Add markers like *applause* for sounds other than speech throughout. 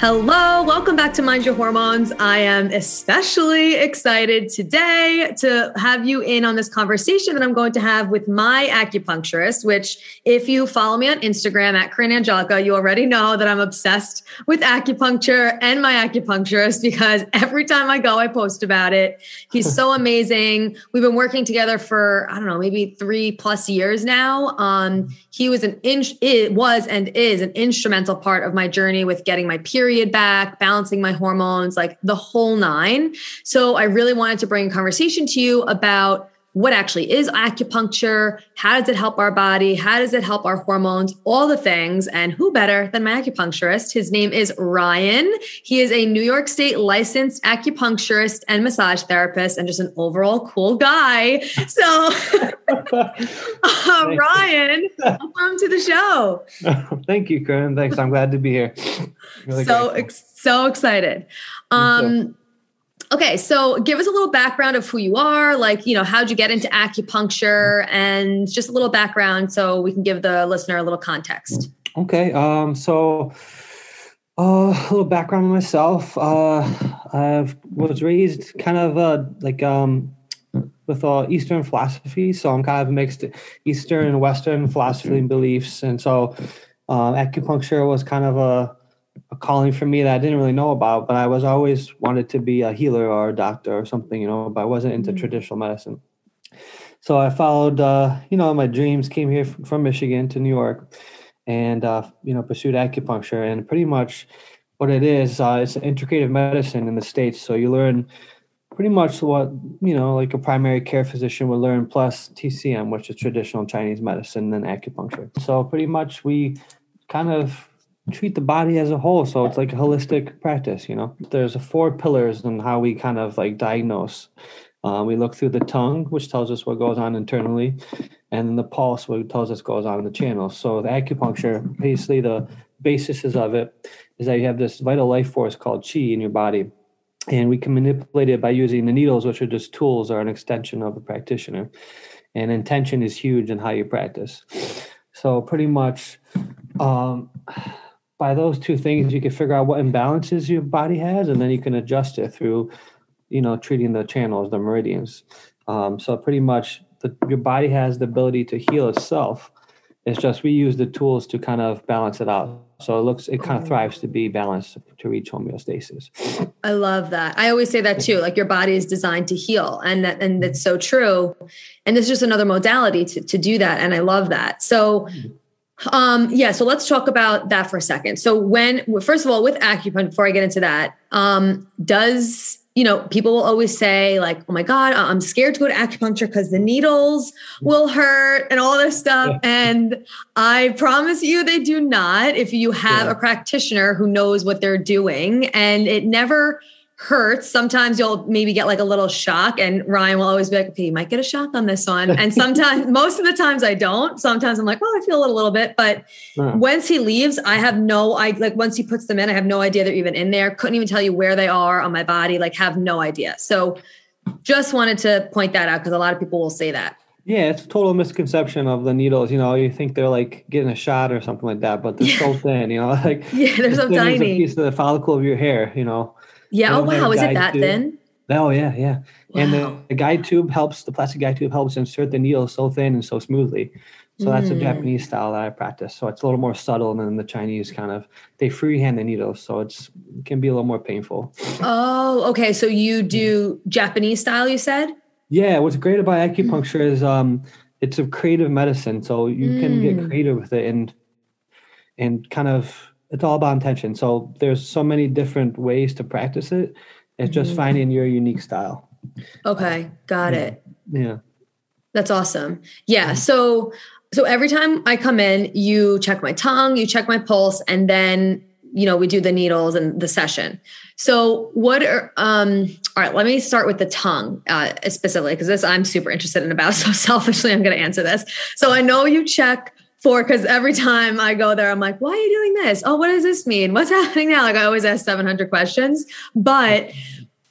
Hello, welcome back to Mind Your Hormones. I am especially excited today to have you in on this conversation that I'm going to have with my acupuncturist, which, if you follow me on Instagram at Corinne Angelica, you already know that I'm obsessed with acupuncture and my acupuncturist because every time I go, I post about it. He's so *laughs* amazing. We've been working together for, I don't know, maybe three plus years now. Um, he was an inch, it was and is an instrumental part of my journey with getting my period period back, balancing my hormones, like the whole nine. So I really wanted to bring a conversation to you about what actually is acupuncture, how does it help our body, how does it help our hormones, all the things. And who better than my acupuncturist? His name is Ryan. He is a New York State licensed acupuncturist and massage therapist and just an overall cool guy. So, *laughs* uh, Ryan, welcome to the show. *laughs* Thank you, Corinne. Thanks. I'm glad to be here. Really so, ex- so excited. Um, Okay, so give us a little background of who you are, like, you know, how'd you get into acupuncture and just a little background so we can give the listener a little context. Okay, um, so uh, a little background on myself. Uh, I was raised kind of uh, like um, with uh, Eastern philosophy, so I'm kind of mixed Eastern and Western philosophy and beliefs, and so uh, acupuncture was kind of a a calling for me that I didn't really know about, but I was always wanted to be a healer or a doctor or something, you know, but I wasn't into mm-hmm. traditional medicine. So I followed, uh, you know, my dreams came here from Michigan to New York and, uh, you know, pursued acupuncture. And pretty much what it is, uh, it's integrative medicine in the States. So you learn pretty much what, you know, like a primary care physician would learn plus TCM, which is traditional Chinese medicine, and acupuncture. So pretty much we kind of treat the body as a whole. So it's like a holistic practice, you know. There's four pillars in how we kind of like diagnose. Uh, we look through the tongue, which tells us what goes on internally, and the pulse, which tells us goes on in the channels. So the acupuncture, basically the basis of it is that you have this vital life force called qi in your body. And we can manipulate it by using the needles, which are just tools or an extension of the practitioner. And intention is huge in how you practice. So pretty much um, by those two things, you can figure out what imbalances your body has, and then you can adjust it through, you know, treating the channels, the meridians. Um, so pretty much, the, your body has the ability to heal itself. It's just we use the tools to kind of balance it out. So it looks, it kind of thrives to be balanced to reach homeostasis. I love that. I always say that too. Like your body is designed to heal, and that and that's so true. And it's just another modality to to do that. And I love that. So um, yeah, so let's talk about that for a second. So when first of all, with acupuncture, before I get into that, um, does you know, people will always say, like, oh my God, I'm scared to go to acupuncture because the needles will hurt and all this stuff. And I promise you, they do not if you have yeah. a practitioner who knows what they're doing. And it never hurts. Sometimes you'll maybe get like a little shock, and Ryan will always be like, okay, you might get a shock on this one. And *laughs* sometimes, most of the times I don't. Sometimes I'm like, well, I feel it a little bit. But uh-huh. once he leaves, I have no, I like once he puts them in, I have no idea they're even in there. Couldn't even tell you where they are on my body, like have no idea. So just wanted to point that out because a lot of people will say that. Yeah, it's a total misconception of the needles. You know, you think they're like getting a shot or something like that, but they're yeah. so thin. You know, *laughs* like yeah, they're so tiny. A piece of the follicle of your hair. You know, yeah. Oh wow, is it that tube. thin? Oh yeah, yeah. Wow. And the, the, guide tube helps. The plastic guide tube helps insert the needle so thin and so smoothly. So mm. that's a Japanese style that I practice. So it's a little more subtle than the Chinese kind of. They freehand the needle, so it's it can be a little more painful. Oh, okay. So you do Japanese style, you said? Yeah. What's great about acupuncture is um, it's a creative medicine, so you mm. can get mm. creative with it and and kind of it's all about intention. So there's so many different ways to practice it. It's just mm-hmm. finding your unique style. Okay, got Yeah. it. Yeah. That's awesome. Yeah. So so every time I come in, you check my tongue, you check my pulse, and then you know we do the needles and the session. So what are um all right, let me start with the tongue uh specifically because this I'm super interested in about. *laughs* So selfishly I'm gonna answer this. So I know you check for because every time I go there, I'm like, why are you doing this? Oh, what does this mean? What's *laughs* happening now? Like I always ask 700 questions, but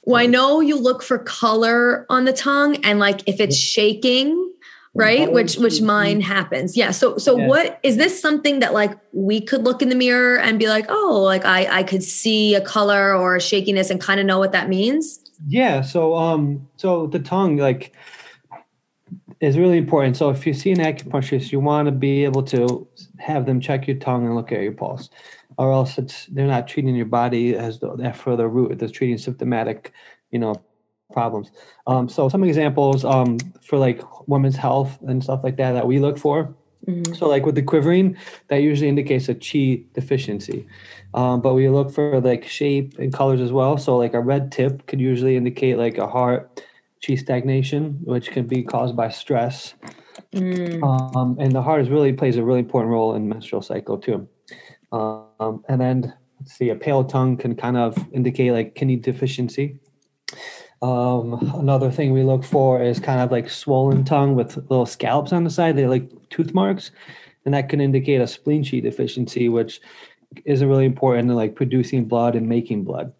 well, I know you look for color on the tongue and like if it's shaking, right? Which which mine happens. Yeah. So so Yeah. what is this something that like we could look in the mirror and be like, oh, like I I could see a color or a shakiness and kind of know what that means? Yeah. So um so the tongue like is really important. So if you see an acupuncturist, you want to be able to have them check your tongue and look at your pulse, or else it's they're not treating your body as the, for the root. They're treating symptomatic, you know, problems. Um, so some examples um, for like women's health and stuff like that that we look for. Mhm. So like with the quivering, that usually indicates a chi deficiency. Um, but we look for like shape and colors as well. So like a red tip could usually indicate like a heart chi stagnation, which can be caused by stress. Mm. Um, and the heart is really plays a really important role in menstrual cycle too. Um, and then let's see, a pale tongue can kind of indicate like kidney deficiency. Um, another thing we look for is kind of like swollen tongue with little scallops on the side. They're like tooth marks, and that can indicate a spleen chi deficiency, which is really important in like producing blood and making blood.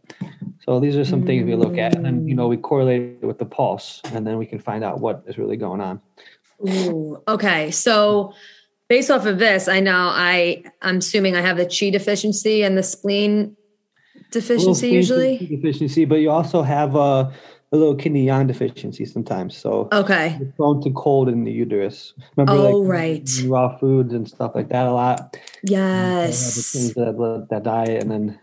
So these are some things we look at, and then you know we correlate it with the pulse, and then we can find out what is really going on. Ooh, okay. So based off of this, I know I I'm assuming I have the chi deficiency and the spleen deficiency spleen usually. deficiency, but you also have a, a little kidney yang deficiency sometimes. So Okay. you're prone to cold in the uterus. Remember, Oh, like, right. raw foods and stuff like that a lot. Yes. change that, that diet and then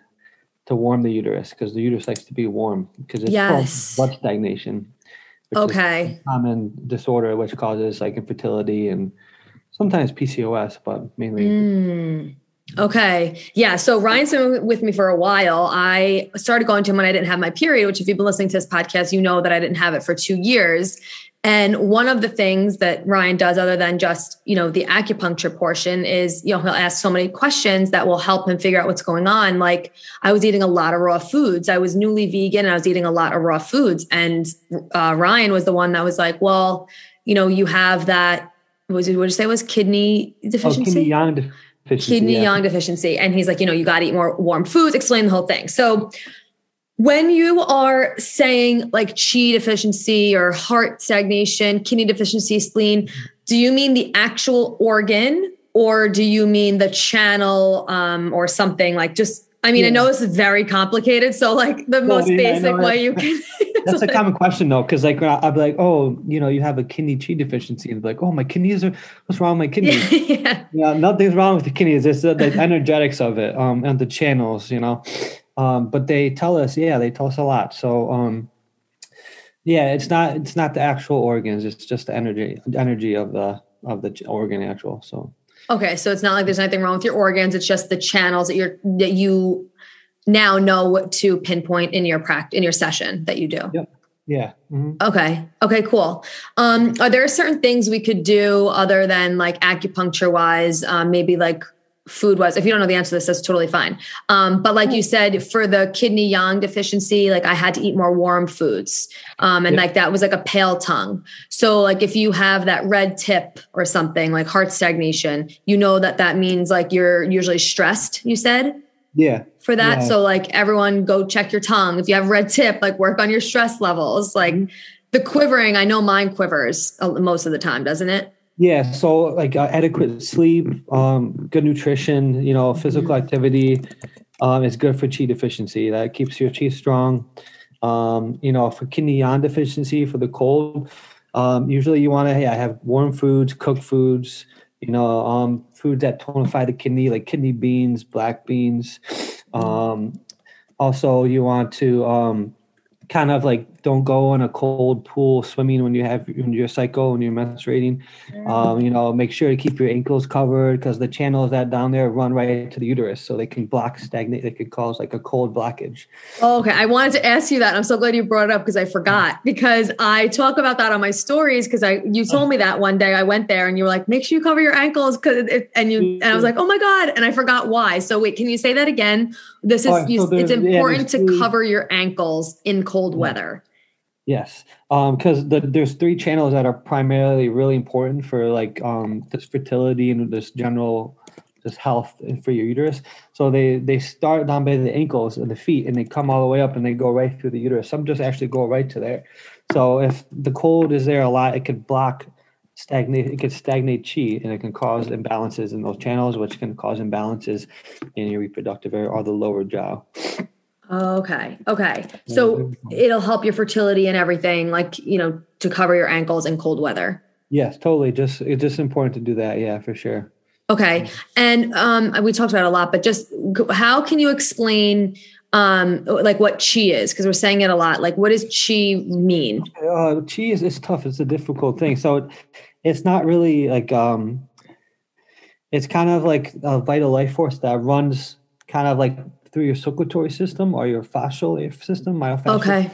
to warm the uterus because the uterus likes to be warm because it's Yes. blood stagnation. Okay. common disorder which causes like infertility and sometimes PCOS, but mainly Mm. Okay. Yeah. So Ryan's been with me for a while. I started going to him when I didn't have my period, which if you've been listening to this podcast, you know that I didn't have it for two years. And one of the things that Ryan does, other than just, you know, the acupuncture portion, is, you know, he'll ask so many questions that will help him figure out what's going on. Like I was eating a lot of raw foods. I was newly vegan and I was eating a lot of raw foods. And uh, Ryan was the one that was like, well, you know, you have that, what was it, what did you say it was kidney deficiency? oh, kidney yang deficiency. Kidney yeah. yang deficiency. And he's like you know you got to eat more warm foods. Explain the whole thing. So when you are saying like chi deficiency or heart stagnation kidney deficiency spleen do you mean the actual organ or do you mean the channel um, or something? Like just i mean i know this is very complicated so like the most yeah, basic way you can *laughs* That's a common question though, because like I'd be like, oh, you know, you have a kidney chi deficiency, and be like, oh, my kidneys are. What's wrong with my kidneys? *laughs* yeah yeah, nothing's wrong with the kidneys. It's the, the energetics of it, um, and the channels, you know. Um, but they tell us, yeah, they tell us a lot. So, um, yeah, it's not it's not the actual organs; it's just the energy energy of the of the organ actual. So, Okay, so it's not like there's anything wrong with your organs. It's just the channels that you're that you now know what to pinpoint in your practice in your session that you do. Yep. yeah. mhm. Okay. Okay, cool. Um, are there certain things we could do other than like acupuncture wise, um, maybe like food wise? If you don't know the answer to this, that's totally fine. Um, but like you said, for the kidney yang deficiency, like I had to eat more warm foods. Um, and Yeah. like that was like a pale tongue. So like if you have that red tip or something like heart stagnation, you know that that means like you're usually stressed, you said? Yeah. for that. Yeah. So like everyone go check your tongue. If you have red tip, like work on your stress levels. Like Mhm. the quivering, I know mine quivers most of the time, doesn't it? Yeah, so like uh, adequate sleep, um, good nutrition, you know, physical activity um, is good for chi deficiency. That keeps your chi strong. Um, you know, for kidney yang deficiency, for the cold, um, usually you want to yeah, have warm foods, cooked foods, you know, um, foods that tonify the kidney, like kidney beans, black beans. Um, also, you want to um, kind of like don't go in a cold pool swimming when you have when your cycle when you're menstruating. Um, you know make sure to keep your ankles covered because the channels that down there run right to the uterus so they can block stagnate they could cause like a cold blockage. Oh, okay. I wanted to ask you that i'm so glad you brought it up because i forgot because i talk about that on my stories because i you told me that one day i went there and you were like make sure you cover your ankles because and you and i was like oh my god and i forgot why. So wait can you say that again? This is right, so it's important yeah, to cover your ankles in cold yeah. weather. Yes, because um, the, there's three channels that are primarily really important for like um, this fertility and this general just health and for your uterus. So they they start down by the ankles and the feet, and they come all the way up and they go right through the uterus. Some just actually go right to there. So if the cold is there a lot, it could block stagnate it can stagnate chi and it can cause imbalances in those channels which can cause imbalances in your reproductive area or the lower jiao okay okay. So it'll help your fertility and everything like you know to cover your ankles in cold weather. Yes totally. Just it's just important to do that. Yeah for sure. Okay and um we talked about a lot but just how can you explain um like what chi is? Because we're saying it a lot. Like what does chi mean? Uh, chi is it's tough. It's a difficult thing. So it's not really like um it's kind of like a vital life force that runs kind of like through your circulatory system or your fascial system myofascial okay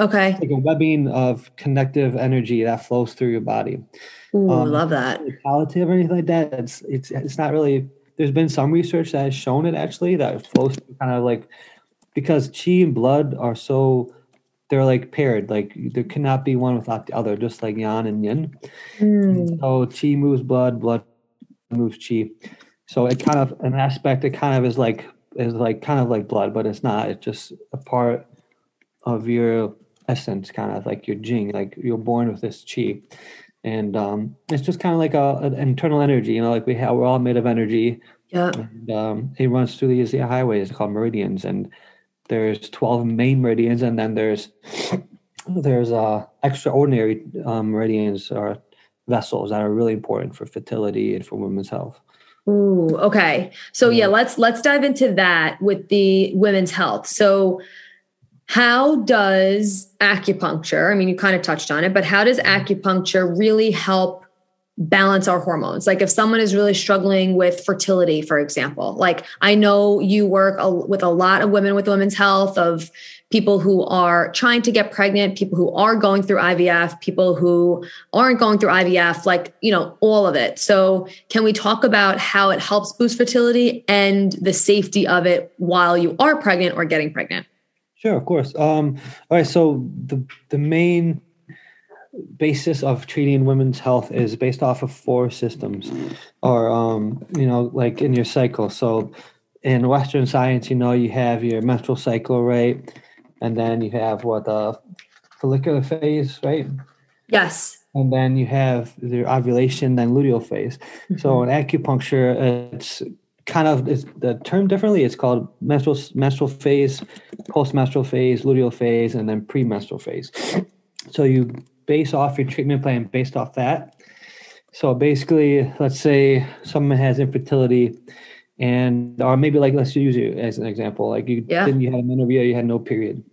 okay it's like a webbing of connective energy that flows through your body Ooh, um, love that palliative or anything like that it's it's it's not really there's been some research that has shown it actually that flows kind of like because chi and blood are so they're like paired. Like there cannot be one without the other, just like yang and yin. Mm. So chi moves blood, blood moves chi. So it kind of an aspect. It kind of is like is like kind of like blood, but it's not. It's just a part of your essence, kind of like your jing. Like you're born with this chi, and um, it's just kind of like a, an internal energy. You know, like we have, we're all made of energy. Yeah. And, um, it runs through these highways called meridians, and there's 12 main meridians and then there's *clears throat* there's uh extraordinary um, meridians or vessels that are really important for fertility and for women's health Ooh, okay. So yeah, mm. let's let's dive into that with the women's health. So how does acupuncture, I mean you kind of touched on it, but how does mm. acupuncture really help balance our hormones. Like if someone is really struggling with fertility, for example, like I know you work a, with a lot of women with women's health, of people who are trying to get pregnant, people who are going through IVF, people who aren't going through IVF, like, you know, all of it. So, can we talk about how it helps boost fertility and the safety of it while you are pregnant or getting pregnant? Sure, of course. Um, all right. So, the, the main basis of treating women's health is based off of four systems or um, you know like in your cycle so in western science you know you have your menstrual cycle right and then you have what the follicular phase right yes and then you have the ovulation then luteal phase mm-hmm. so in acupuncture it's kind of it's the term differently it's called menstrual menstrual phase post-menstrual phase luteal phase and then premenstrual phase so you base off your treatment plan based off that. So basically, let's say someone has infertility, and or maybe like let's use you as an example. Like you yeah. didn't you had amenorrhea, you had no period.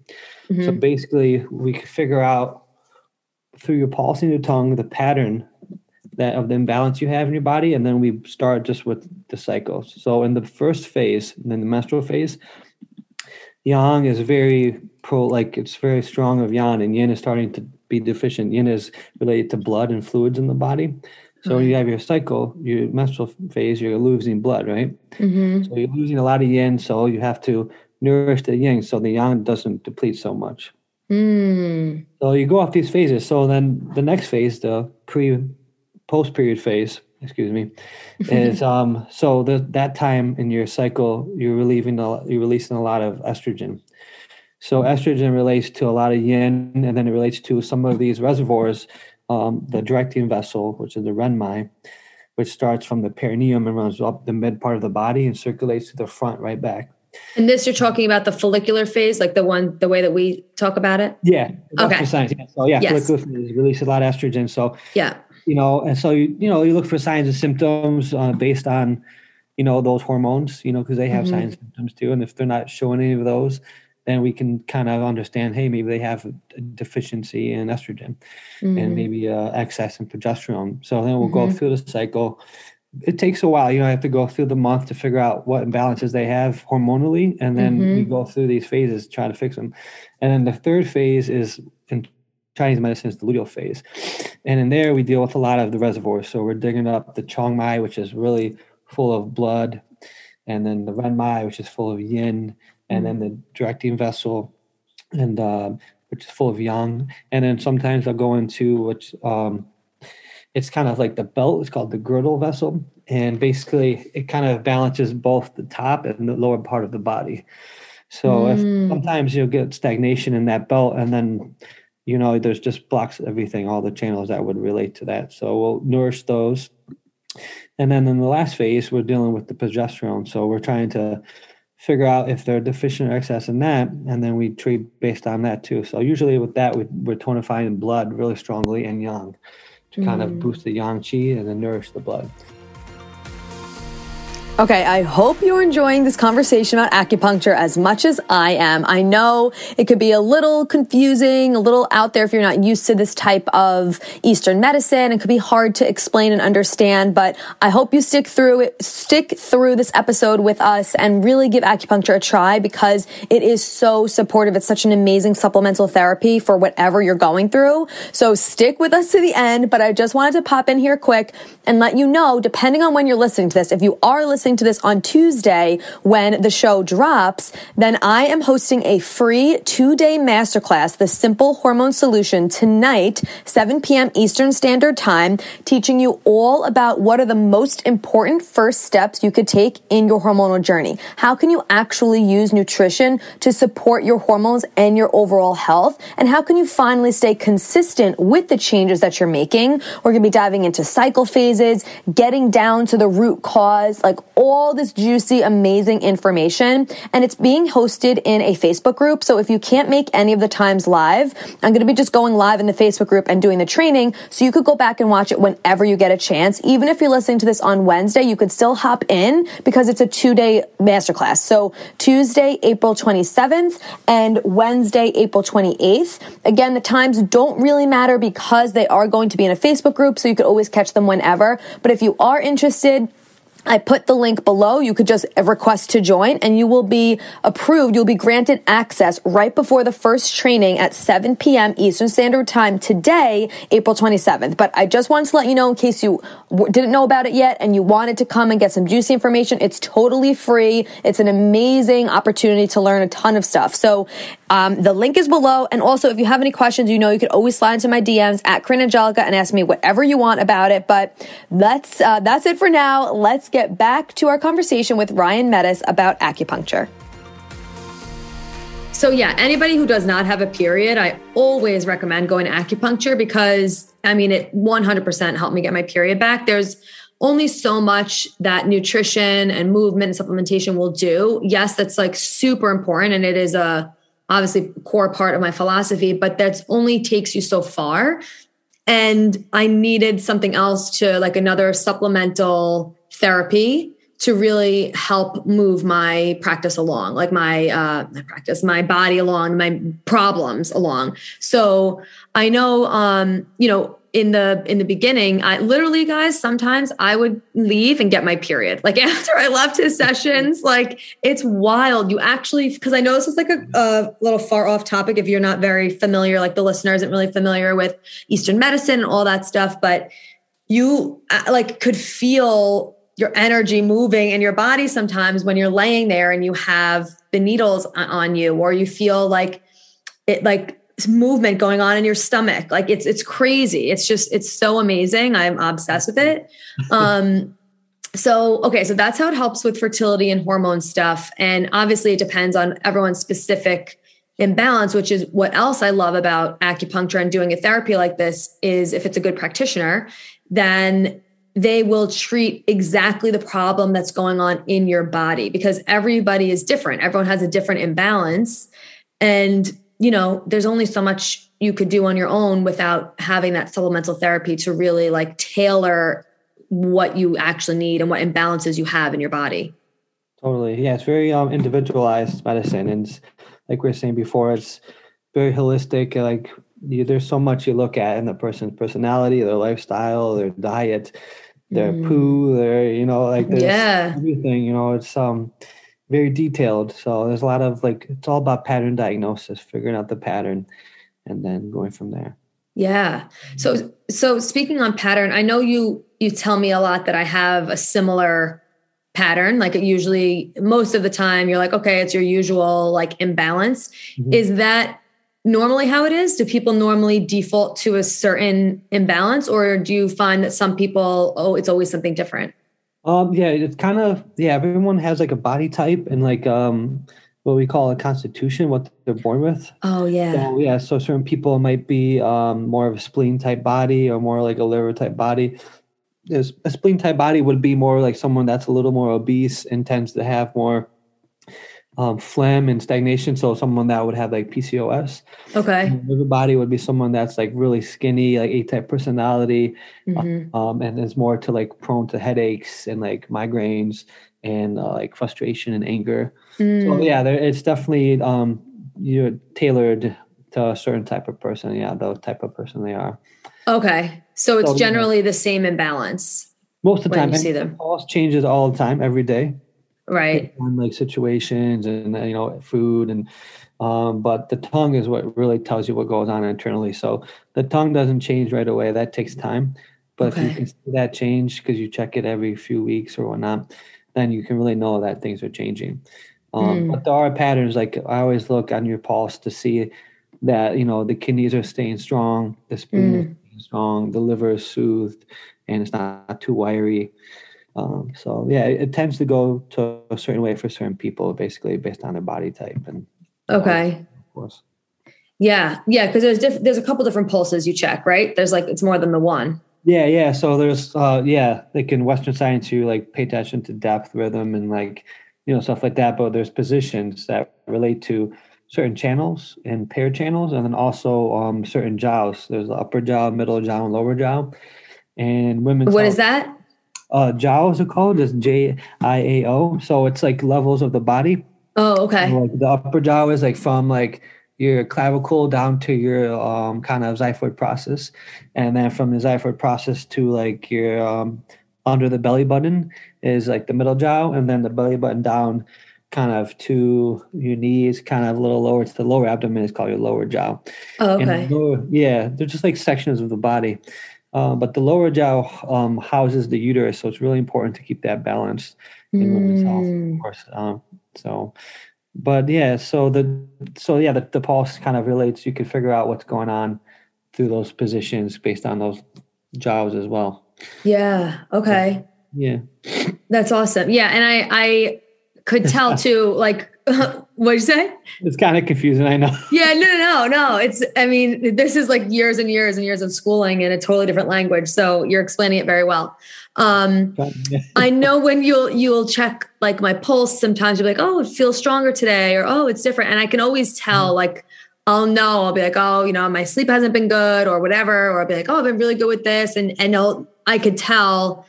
Mm-hmm. So basically, we could figure out through your pulse in your tongue the pattern that of the imbalance you have in your body, and then we start just with the cycles. So in the first phase, then the menstrual phase, yang is very pro, like it's very strong of yang, and yin is starting to be deficient. Yin is related to blood and fluids in the body. So when you have your cycle, your menstrual phase, you're losing blood, right? Mm-hmm. So you're losing a lot of yin. So you have to nourish the yin so the yang doesn't deplete so much. Mm. So you go off these phases. So then the next phase, the pre post period phase, excuse me, is *laughs* um so the, that time in your cycle you're relieving a, you're releasing a lot of estrogen. So estrogen relates to a lot of yin, and then it relates to some of these reservoirs, um, the directing vessel, which is the renmai, which starts from the perineum and runs up the mid part of the body and circulates to the front right back. And this you're talking about the follicular phase, like the one the way that we talk about it? Yeah. Okay. Science. Yeah. So yeah, yes. follicular phase release a lot of estrogen. So yeah. You know, and so you you know you look for signs and symptoms uh, based on you know those hormones, you know, because they have mm-hmm. signs and symptoms too. And if they're not showing any of those, then we can kind of understand, hey, maybe they have a deficiency in estrogen mm-hmm. and maybe uh, excess in progesterone. So then we'll mm-hmm. go through the cycle. It takes a while. You know, I have to go through the month to figure out what imbalances they have hormonally, and then mm-hmm. we go through these phases to try to fix them. And then the third phase is in Chinese medicine is the luteal phase. And in there, we deal with a lot of the reservoirs. So we're digging up the Chong Mai, which is really full of blood, and then the Ren Mai, which is full of yin, and then the directing vessel, and uh, which is full of yang. And then sometimes I'll go into which um, it's kind of like the belt. It's called the girdle vessel, and basically it kind of balances both the top and the lower part of the body. So mm. if sometimes you'll get stagnation in that belt, and then you know there's just blocks everything, all the channels that would relate to that. So we'll nourish those. And then in the last phase, we're dealing with the progesterone. So we're trying to figure out if they're deficient or excess in that, and then we treat based on that too. So usually with that, we, we're tonifying blood really strongly and yang to kind mm. of boost the yang qi and then nourish the blood. Okay, I hope you're enjoying this conversation about acupuncture as much as I am. I know it could be a little confusing, a little out there if you're not used to this type of Eastern medicine. It could be hard to explain and understand, but I hope you stick through it, stick through this episode with us and really give acupuncture a try because it is so supportive. It's such an amazing supplemental therapy for whatever you're going through. So stick with us to the end, but I just wanted to pop in here quick and let you know, depending on when you're listening to this, if you are listening listening to this on Tuesday when the show drops, then I am hosting a free two day masterclass, The Simple Hormone Solution, tonight, 7 p.m. Eastern Standard Time, teaching you all about what are the most important first steps you could take in your hormonal journey. How can you actually use nutrition to support your hormones and your overall health? And how can you finally stay consistent with the changes that you're making? We're going to be diving into cycle phases, getting down to the root cause, like all this juicy, amazing information. And it's being hosted in a Facebook group. So if you can't make any of the times live, I'm going to be just going live in the Facebook group and doing the training. So you could go back and watch it whenever you get a chance. Even if you're listening to this on Wednesday, you could still hop in because it's a two day masterclass. So Tuesday, April 27th and Wednesday, April 28th. Again, the times don't really matter because they are going to be in a Facebook group. So you could always catch them whenever. But if you are interested, I put the link below. You could just request to join and you will be approved. You'll be granted access right before the first training at 7 p.m. Eastern Standard Time today, April 27th. But I just wanted to let you know in case you didn't know about it yet and you wanted to come and get some juicy information. It's totally free. It's an amazing opportunity to learn a ton of stuff. So um, the link is below. And also, if you have any questions, you know, you could always slide into my DMs at Corinne Angelica and ask me whatever you want about it. But that's, uh, that's it for now. Let's get back to our conversation with Ryan Metis about acupuncture. So, yeah, anybody who does not have a period, I always recommend going to acupuncture because I mean, it 100% helped me get my period back. There's only so much that nutrition and movement and supplementation will do. Yes, that's like super important and it is a obviously core part of my philosophy, but that's only takes you so far. And I needed something else to like another supplemental therapy to really help move my practice along, like my uh, my practice, my body along, my problems along. So I know, um, you know, in the in the beginning i literally guys sometimes i would leave and get my period like *laughs* after i left his sessions like it's wild you actually because i know this is like a, a, little far off topic if you're not very familiar like the listener isn't really familiar with eastern medicine and all that stuff but you uh, like could feel your energy moving in your body sometimes when you're laying there and you have the needles on you or you feel like it like movement going on in your stomach. Like it's it's crazy. It's just it's so amazing. I'm obsessed with it. *laughs* Um so okay, so that's how it helps with fertility and hormone stuff and obviously it depends on everyone's specific imbalance, which is what else I love about acupuncture and doing a therapy like this is if it's a good practitioner, then they will treat exactly the problem that's going on in your body because everybody is different. Everyone has a different imbalance and you know, there's only so much you could do on your own without having that supplemental therapy to really like tailor what you actually need and what imbalances you have in your body. Totally. Yeah, it's very um, individualized medicine. And like we were saying before, it's very holistic. Like there's so much you look at in the person's personality, their lifestyle, their diet, their mm. poo, their you know, like there's yeah. everything. You know, it's um very detailed. So there's a lot of like it's all about pattern diagnosis, figuring out the pattern, and then going from there. Yeah. So so speaking on pattern, I know you you tell me a lot that I have a similar pattern like it usually most of the time you're like okay it's your usual like imbalance mm-hmm. is that normally how it is? Do people normally default to a certain imbalance or do you find that some people oh it's always something different? Um yeah it's kind of yeah everyone has like a body type and like um what we call a constitution what they're born with. Oh yeah. So, yeah so certain people might be um more of a spleen type body or more like a liver type body. A spleen type body would be more like someone that's a little more obese and tends to have more um, phlegm and stagnation. So someone that would have like PCOS. Okay. liver body would be someone that's like really skinny, like A type personality, mm-hmm. um, and is more to like prone to headaches and like migraines and uh, like frustration and anger. Mm. So yeah, there, it's definitely um, you're tailored to a certain type of person. Yeah, the type of person they are. Okay. So it's so, generally the same imbalance. Most of the time, you see them. Pulse changes all the time, every day. Right. On like situations and you know food and um, but the tongue is what really tells you what goes on internally. So the tongue doesn't change right away. That takes time. But okay. if you can see that change because you check it every few weeks or whatnot, then you can really know that things are changing. Um, mm. But there are patterns. Like I always look on your pulse to see that you know the kidneys are staying strong, the spleen mm strong, the liver is soothed, and it's not too wiry. Um, so yeah, it, it, tends to go to a certain way for certain people, basically based on their body type and. Okay. Of course. Yeah, yeah, because there's diff- there's a couple different pulses you check, right? There's like it's more than the one. Yeah, yeah. So there's uh yeah, like in Western science, you like pay attention to depth, rhythm, and like you know stuff like that. But there's positions that relate to certain channels and pair channels, and then also um, certain jiaos. There's the upper jiao, middle jiao, and lower jiao. And women's. What health, is that? Uh, jiaos are called. It's J I A O. So it's like levels of the body. Oh, okay. So like the upper jiao is like from like your clavicle down to your um, kind of xiphoid process, and then from the xiphoid process to like your um, under the belly button is like the middle jiao, and then the belly button down kind of to your knees, kind of a little lower to the lower abdomen is called your lower jiao. Oh, okay. Lower, yeah, they're just like sections of the body. Uh, but the lower jiao um, houses the uterus, so it's really important to keep that balanced in mm. women's health, of mm. course. Um, so, but yeah, so the so yeah, the, the pulse kind of relates. You can figure out what's going on through those positions based on those jiaos as well. Yeah. Okay. Yeah. That's awesome. Yeah, and I I could tell *laughs* too, like, *laughs* what'd you say? It's kind of confusing, I know. *laughs* Yeah, no, no, no, no. It's, I mean, this is like years and years and years of schooling in a totally different language. So you're explaining it very well. Um, I know *laughs* when you'll you'll check like my pulse. Sometimes you're like, oh, it feels stronger today, or oh, it's different. And I can always tell, mm-hmm. like, I'll know. I'll be like, oh, you know, my sleep hasn't been good, or whatever. Or I'll be like, oh, I've been really good with this, and and I'll, I could tell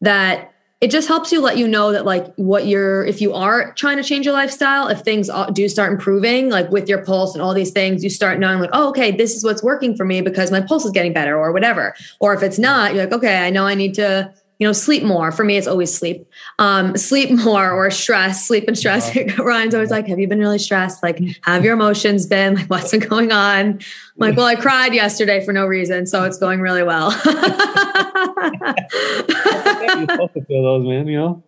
that it just helps you let you know that like what you're if you are trying to change your lifestyle if things do start improving like with your pulse and all these things you start knowing like oh okay this is what's working for me because my pulse is getting better or whatever. Or if it's not you're like okay i know i need to you know sleep more for me it's always sleep um sleep *laughs* more or stress sleep and stress ryan's *laughs* always like have you been really stressed like have your emotions been like what's been going on I'm like well i cried yesterday for no reason so it's going really well *laughs* supposed to feel those, man. You know,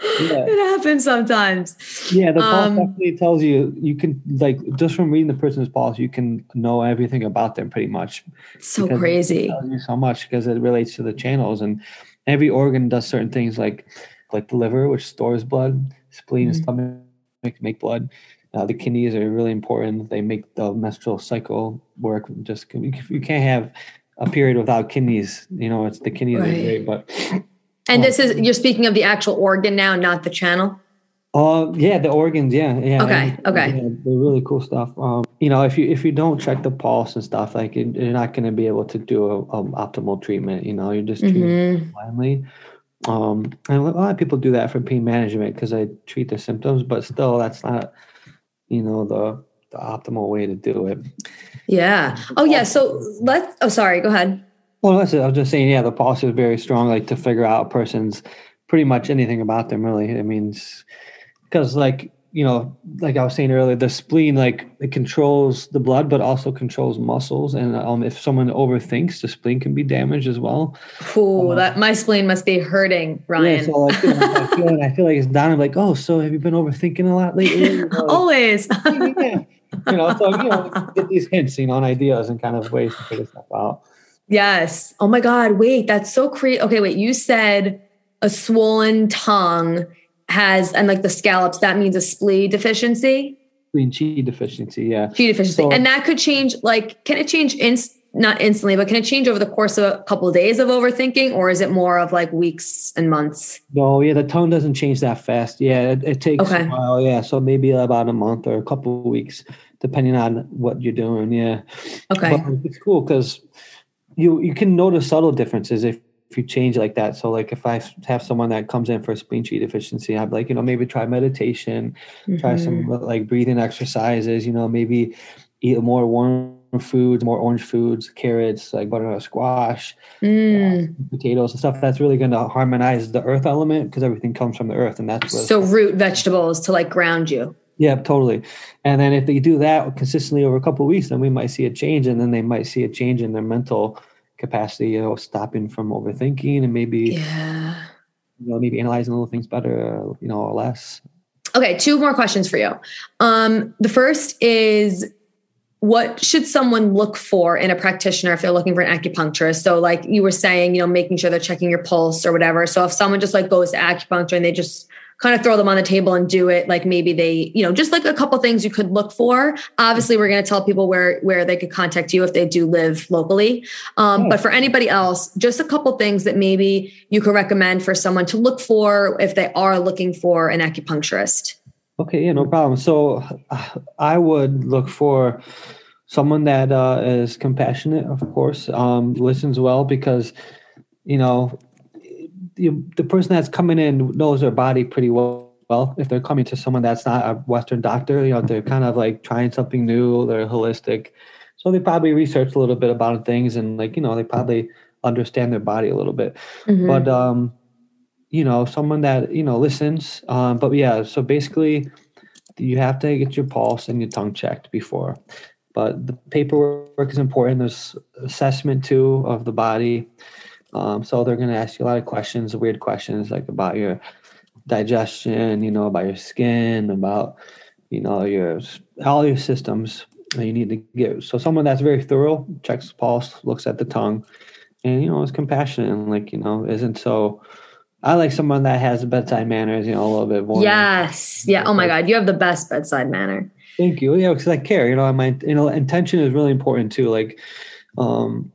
yeah. it happens sometimes. Yeah, the pulse um, definitely tells you. You can like just from reading the person's pulse, you can know everything about them pretty much. So crazy. so much because it relates to the channels, and every organ does certain things, like like the liver, which stores blood, spleen mm-hmm. and stomach make, make blood. Uh, the kidneys are really important. They make the menstrual cycle work. Just you can't have a period without kidneys. You know, it's the kidneys right. are great, but and this is you're speaking of the actual organ now, not the channel. Uh, yeah, the organs, yeah, yeah. Okay, and, okay. Yeah, they're really cool stuff. Um, you know, if you if you don't check the pulse and stuff, like you're not going to be able to do a, a, optimal treatment. You know, you're just treating mm-hmm. blindly. Um, and a lot of people do that for pain management because they treat the symptoms, but still, that's not you know, the the optimal way to do it. Yeah. Oh yeah. So let's. Oh, sorry. Go ahead. Well, that's it. I was just saying. Yeah, the pulse is very strong, like to figure out a person's pretty much anything about them. Really, it means because like you know, like I was saying earlier, the spleen like it controls the blood, but also controls muscles. And um, if someone overthinks, the spleen can be damaged as well. Oh, um, that my spleen must be hurting, Ryan. Yeah, so like, you know, I, feel, I feel like it's down. I'm like, oh, so have you been overthinking a lot lately? Always. *laughs* yeah. You know, so you know, get these hints, you know, and ideas and kind of ways to figure stuff out. Yes. Oh my God. Wait, that's so creepy. Okay, wait. You said a swollen tongue has and like the scallops that means a spleen deficiency. Spleen chi deficiency yeah. Chi deficiency. So, and that could change like can it change in not instantly but can it change over the course of a couple of days of overthinking or is it more of like weeks and months? No yeah the tongue doesn't change that fast. Yeah it, it takes okay. a while yeah. So maybe about a month or a couple of weeks depending on what you're doing yeah. Okay. But it's cool because you you can notice subtle differences if if you change like that. So like if I have someone that comes in for a spleen chi deficiency, I'd like, you know, maybe try meditation, mm-hmm. try some mm-hmm. like breathing exercises, you know, maybe eat more warm foods, more orange foods, carrots, like butternut squash, mm. uh, potatoes and stuff. That's really going to harmonize the earth element because everything comes from the earth. And that's so root vegetables to like ground you. Yeah, totally. And then if they do that consistently over a couple of weeks, then we might see a change, and then they might see a change in their mental capacity, know, stopping from overthinking and maybe, yeah. you know, maybe analyzing little things better, you know, or less. Okay, two more questions for you. Um, the first is what should someone look for in a practitioner if they're looking for an acupuncturist? So, like you were saying, you know, making sure they're checking your pulse or whatever. So, if someone just like goes to acupuncture and they just kind of throw them on the table and do it like maybe they you know just like a couple things you could look for. Obviously we're going to tell people where where they could contact you if they do live locally. Um, but for anybody else just a couple things that maybe you could recommend for someone to look for if they are looking for an acupuncturist. Okay yeah no problem. So i would look for someone that uh, is compassionate of course um, listens well because you know you, the person that's coming in knows their body pretty well. Well, if they're coming to someone that's not a Western doctor, you know, they're kind of like trying something new. They're holistic, so they probably research a little bit about things, and like you know, they probably understand their body a little bit. Mm-hmm. But um, you know, someone that you know listens. Um, but yeah, so basically, you have to get your pulse and your tongue checked before. But the paperwork is important. There's assessment too of the body. Um, so they're going to ask you a lot of questions, weird questions like about your digestion, you know, about your skin, about you know your all your systems that you need to get. So someone that's very thorough checks the pulse, looks at the tongue, and you know is compassionate and like you know isn't so. I like someone that has bedside manners, you know, a little bit more. Yes, yeah. Oh my God, you have the best bedside manner. Thank you. Yeah, because I care. You know, my you know intention is really important too. Like, um,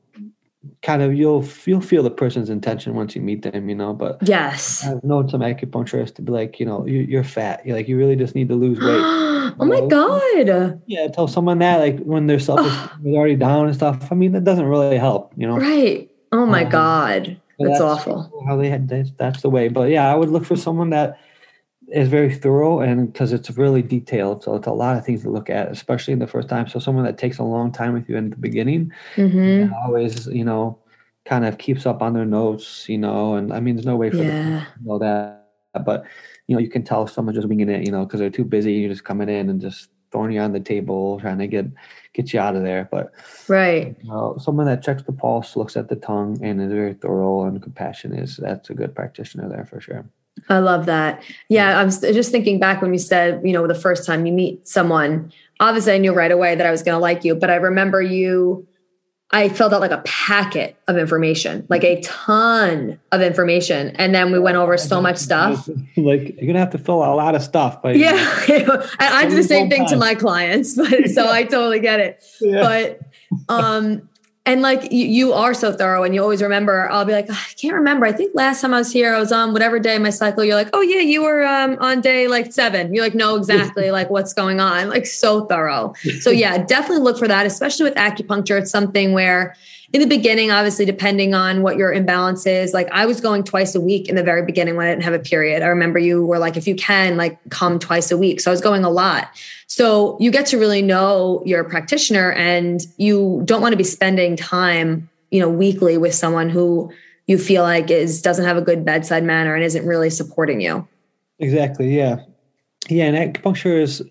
kind of you'll you'll feel the person's intention once you meet them, you know. But yes, I've known some acupuncturists to be like, you know, you, are fat. You're like, you really just need to lose weight. *gasps* oh my god! Yeah, tell someone that like when their self is already down and stuff. I mean, that doesn't really help, you know. Right. Oh my um, god, that's, that's, awful. How they had that's the way. But yeah, I would look for someone that is very thorough and because it's really detailed. So it's a lot of things to look at, especially in the first time. So someone that takes a long time with you in the beginning mm-hmm. always, you know, kind of keeps up on their notes, you know, and I mean, there's no way for yeah. them to know that, but you know, you can tell someone just winging it, you know, because they're too busy. You're just coming in and just throwing you on the table, trying to get get you out of there. But right, you know, someone that checks the pulse, looks at the tongue, and is very thorough and compassionate is that's a good practitioner there for sure. I love that. Yeah, I was just thinking back when you said, you know, the first time you meet someone, obviously I knew right away that I was going to like you, but I remember you I filled out like a packet of information, like a ton of information. And then we went over so *laughs* much stuff. Like you're gonna have to fill out a lot of stuff. But yeah, *laughs* I, I do the same thing to my clients, *laughs* but so I totally get it. Yeah. But um and like you, you, are so thorough and you always remember. I'll be like i can't remember. I think last time i was here i was on whatever day my cycle. You're like oh yeah you were um, on day like seven. You're like know exactly *laughs* like what's going on? Like so thorough. So yeah definitely look for that especially with acupuncture. It's something where in the beginning, obviously, depending on what your imbalance is, like I was going twice a week in the very beginning when I didn't have a period. I remember you were like, if you can, like come twice a week. So I was going a lot. So you get to really know your practitioner and you don't want to be spending time, you know, weekly with someone who you feel like is doesn't have a good bedside manner and isn't really supporting you. Exactly. Yeah. Yeah. And acupuncture is,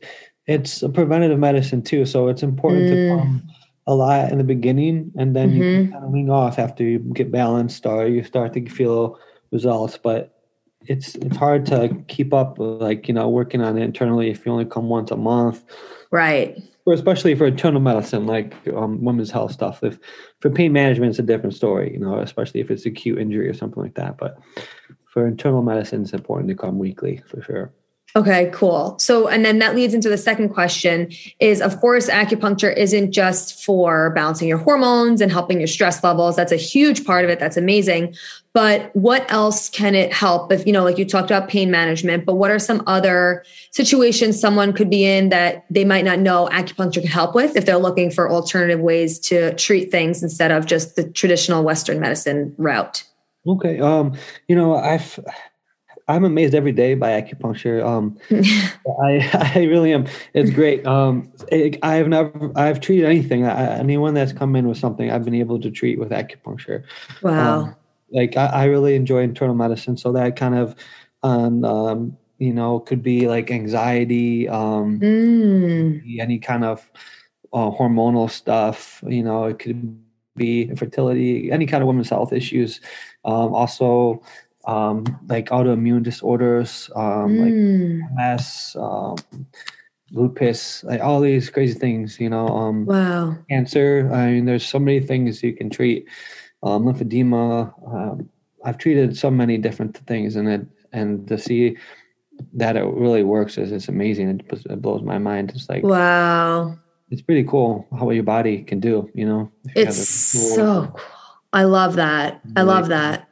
it's a preventative medicine too. So it's important mm. to come a lot in the beginning and then mm-hmm. you can kind of wean off after you get balanced or you start to feel results. But it's it's hard to keep up like, you know, working on it internally if you only come once a month. Right. Or especially for internal medicine, like um, women's health stuff. If for pain management, it's a different story, you know, especially if it's acute injury or something like that. But for internal medicine, it's important to come weekly for sure. Okay, cool. So, and then that leads into the second question is of course, acupuncture isn't just for balancing your hormones and helping your stress levels. That's a huge part of it. That's amazing. But what else can it help? If, you know, like you talked about pain management, but what are some other situations someone could be in that they might not know acupuncture can help with if they're looking for alternative ways to treat things instead of just the traditional Western medicine route? Okay. Um, you know, I've I'm amazed every day by acupuncture. Um, *laughs* I *laughs* I really am. It's great. Um, it, I have never I've treated anything. I, anyone that's come in with something, I've been able to treat with acupuncture. Wow. Um, like I, I, really enjoy internal medicine, so that kind of, um, um you know, could be like anxiety, um, mm. any kind of uh, hormonal stuff. You know, it could be infertility, any kind of women's health issues. Um, also um, like autoimmune disorders, um, mm. like MS, um, lupus, like all these crazy things, you know. Um, wow. Cancer. I mean, there's so many things you can treat. Um, lymphedema. Um, I've treated so many different things, and it and to see that it really works is it's amazing. It, it blows my mind. It's like wow. It's pretty cool how your body can do. You know, it's so cool. I love that. I love that.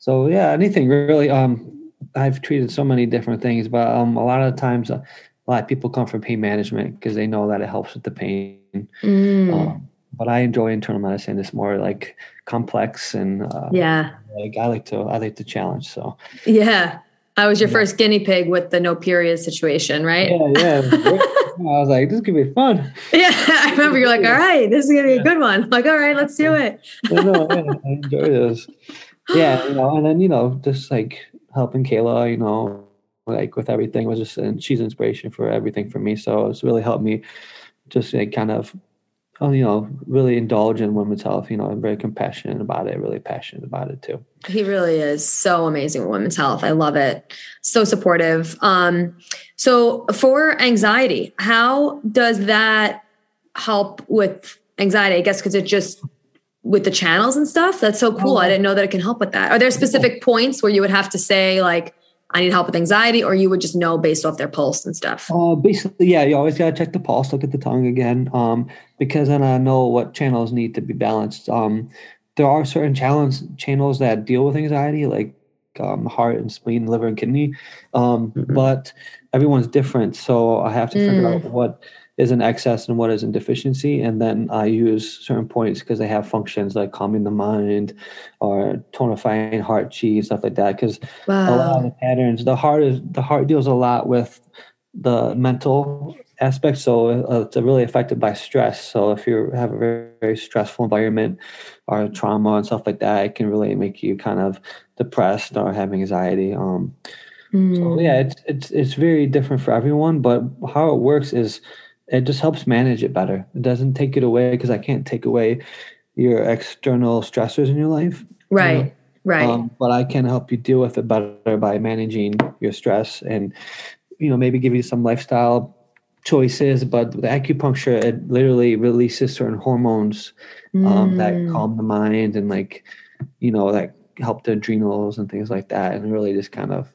So yeah, anything really. Um, I've treated so many different things, but um, a lot of times, uh, a lot of people come from pain management because they know that it helps with the pain. Mm. Um, but I enjoy internal medicine. It's more like complex and uh, yeah. Like I like to I like to challenge. So yeah, I was your yeah. first guinea pig with the no period situation, right? Yeah, yeah. *laughs* I was like, this could be fun. Yeah, *laughs* I remember you're like, all right, this is gonna be a good one. I'm like, all right, let's do it. no, yeah, I enjoy this yeah, *gasps* you know, and then you know, just like helping Kayla, you know, like with everything was just and she's inspiration for everything for me. So it's really helped me just like kind of oh, you know, really indulge in women's health. You know, I'm very compassionate about it, really passionate about it too. He really is so amazing with women's health. I love it. So supportive. Um, so for anxiety, how does that help with anxiety? I guess because it just with the channels and stuff. That's so cool. Oh. I didn't know that it can help with that. Are there specific points where you would have to say like, I need help with anxiety, or you would just know based off their pulse and stuff? Uh, basically, yeah, you always gotta check the pulse, look at the tongue again, um, because then I know what channels need to be balanced. Um, there are certain channels channels that deal with anxiety, like um, heart and spleen, liver and kidney, um, mm-hmm. but everyone's different. So I have to figure mm. out what is an excess and what is in deficiency. And then I use certain points because they have functions like calming the mind or tonifying heart chi, stuff like that. Because wow. a lot of the patterns, the heart is the heart deals a lot with the mental aspect. So uh, it's really affected by stress. So if you have a very, very stressful environment or trauma and stuff like that, it can really make you kind of depressed or have anxiety. Um, mm. So hmm. yeah, it's it's it's very different for everyone. But how it works is it just helps manage it better. It doesn't take it away because I can't take away your external stressors in your life. Right. You know? Right. Um, but I can help you deal with it better by managing your stress and, you know, maybe give you some lifestyle choices. But the acupuncture, it literally releases certain hormones um, mm. that calm the mind and, like, you know, that help the adrenals and things like that. And really just kind of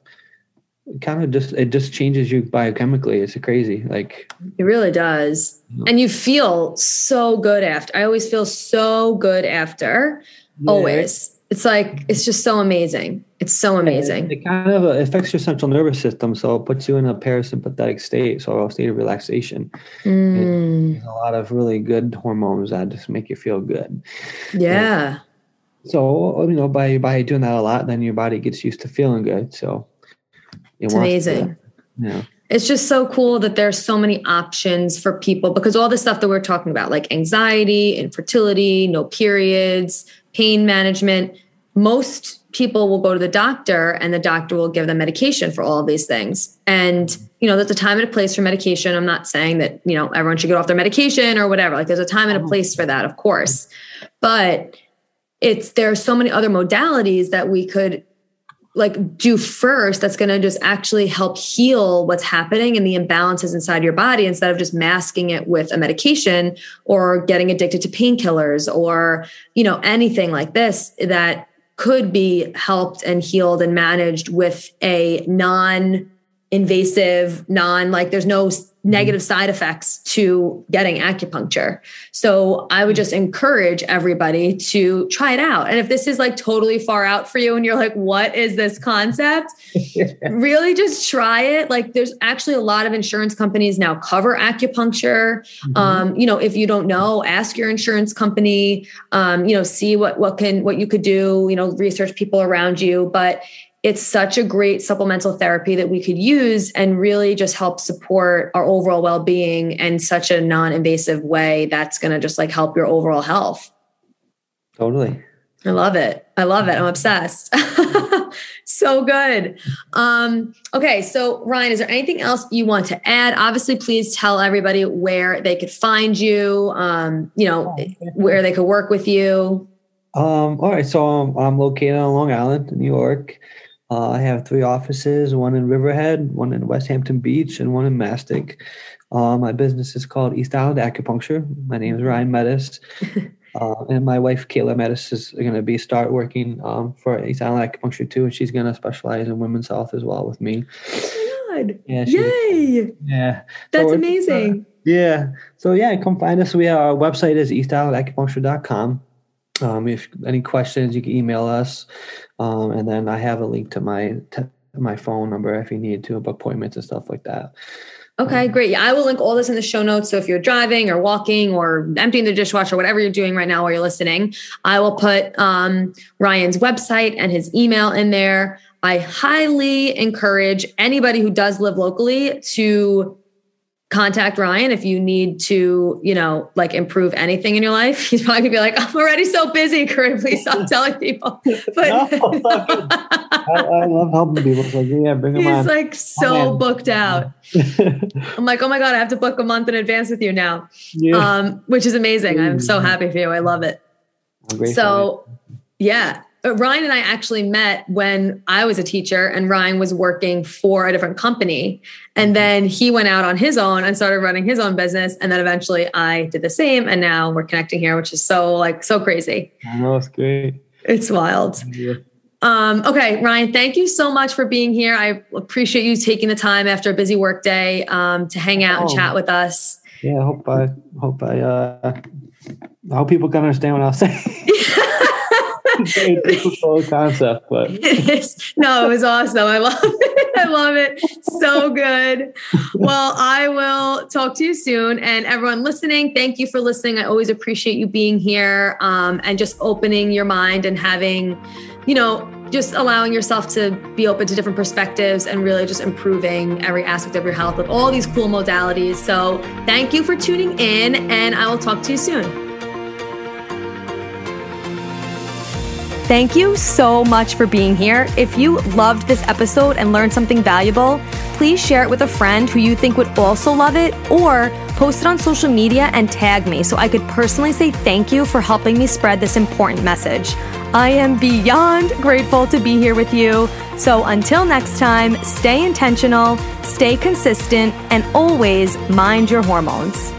kind of just it just changes you biochemically it's crazy like it really does and you feel so good after i always feel so good after yeah. always it's like it's just so amazing. It's so amazing. It, it kind of affects your central nervous system, so it puts you in a parasympathetic state, so a state of relaxation. Mm. A lot of really good hormones that just make you feel good. Yeah. And so you know, by by doing that a lot, then your body gets used to feeling good. So it's amazing. Yeah. It's just so cool that there's so many options for people because all the stuff that we're talking about like anxiety infertility no periods pain management most people will go to the doctor and the doctor will give them medication for all of these things. And you know there's a time and a place for medication. I'm not saying that you know everyone should get off their medication or whatever. Like there's a time and a uh-huh. place for that of course. But it's there are so many other modalities that we could like do first that's going to just actually help heal what's happening and the imbalances inside your body instead of just masking it with a medication or getting addicted to painkillers or you know anything like this that could be helped and healed and managed with a non invasive non like there's no negative side effects to getting acupuncture. So I would just encourage everybody to try it out. And if this is like totally far out for you and you're like, what is this concept? *laughs* really just try it. Like there's actually a lot of insurance companies now cover acupuncture. Mm-hmm. Um, you know, if you don't know, ask your insurance company, um, you know, see what what can what you could do, you know, research people around you. But it's such a great supplemental therapy that we could use and really just help support our overall well-being in such a non-invasive way that's going to just like help your overall health. Totally. I love it. I love it. I'm obsessed. *laughs* So good. Um, okay so ryan is there anything else you want to add? Obviously please tell everybody where they could find you um, you know oh, where they could work with you. Um, all right so I'm, I'm located on long island new york uh, I have three offices, one in Riverhead, one in Westhampton Beach, and one in Mastic. Uh, my business is called East Island Acupuncture. My name is mm-hmm. Ryan Metis. *laughs* uh, and my wife, Kayla Metis, is going to be start working um, for East Island Acupuncture too. And she's going to specialize in women's health as well with me. Oh my God. Yeah, Yay. Yeah. That's so amazing. yeah. So, yeah, come find us. We Our website is eastislandacupuncture.com. Um, if any questions, you can email us, um, and then I have a link to my to my phone number if you need to book appointments and stuff like that. Okay, um, great. Yeah, I will link all this in the show notes. So if you're driving or walking or emptying the dishwasher, whatever you're doing right now while you're listening, I will put um, Ryan's website and his email in there. I highly encourage anybody who does live locally to contact Ryan if you need to, you know, like improve anything in your life. He's probably gonna be like, I'm already so busy, Corinne, please stop *laughs* telling people. But no, *laughs* I, I, love helping people. So yeah, bring He's on. like so booked out. *laughs* I'm like, oh my God, I have to book a month in advance with you now. Yeah. Um, which is amazing. I'm so happy for you. I love it. So yeah. Uh, Ryan and I actually met when I was a teacher and Ryan was working for a different company. And mm-hmm. then he went out on his own and started running his own business. And then eventually I did the same. And now we're connecting here, which is so like so crazy. I know it's great. It's wild. Yeah. Um, okay, Ryan, thank you so much for being here. I appreciate you taking the time after a busy work day um, to hang out oh. and chat with us. Yeah, I hope I hope I uh I hope people can understand what I was saying. *laughs* *laughs* very difficult concept, but *laughs* no, it was awesome. I love *laughs* it. I love it. So good. Well, I will talk to you soon. And everyone listening, thank you for listening. I always appreciate you being here um, and just opening your mind and having, you know, just allowing yourself to be open to different perspectives and really just improving every aspect of your health with all these cool modalities. So, thank you for tuning in, and I will talk to you soon. Thank you so much for being here. If you loved this episode and learned something valuable, please share it with a friend who you think would also love it or post it on social media and tag me so I could personally say thank you for helping me spread this important message. I am beyond grateful to be here with you. So until next time, stay intentional, stay consistent, and always mind your hormones.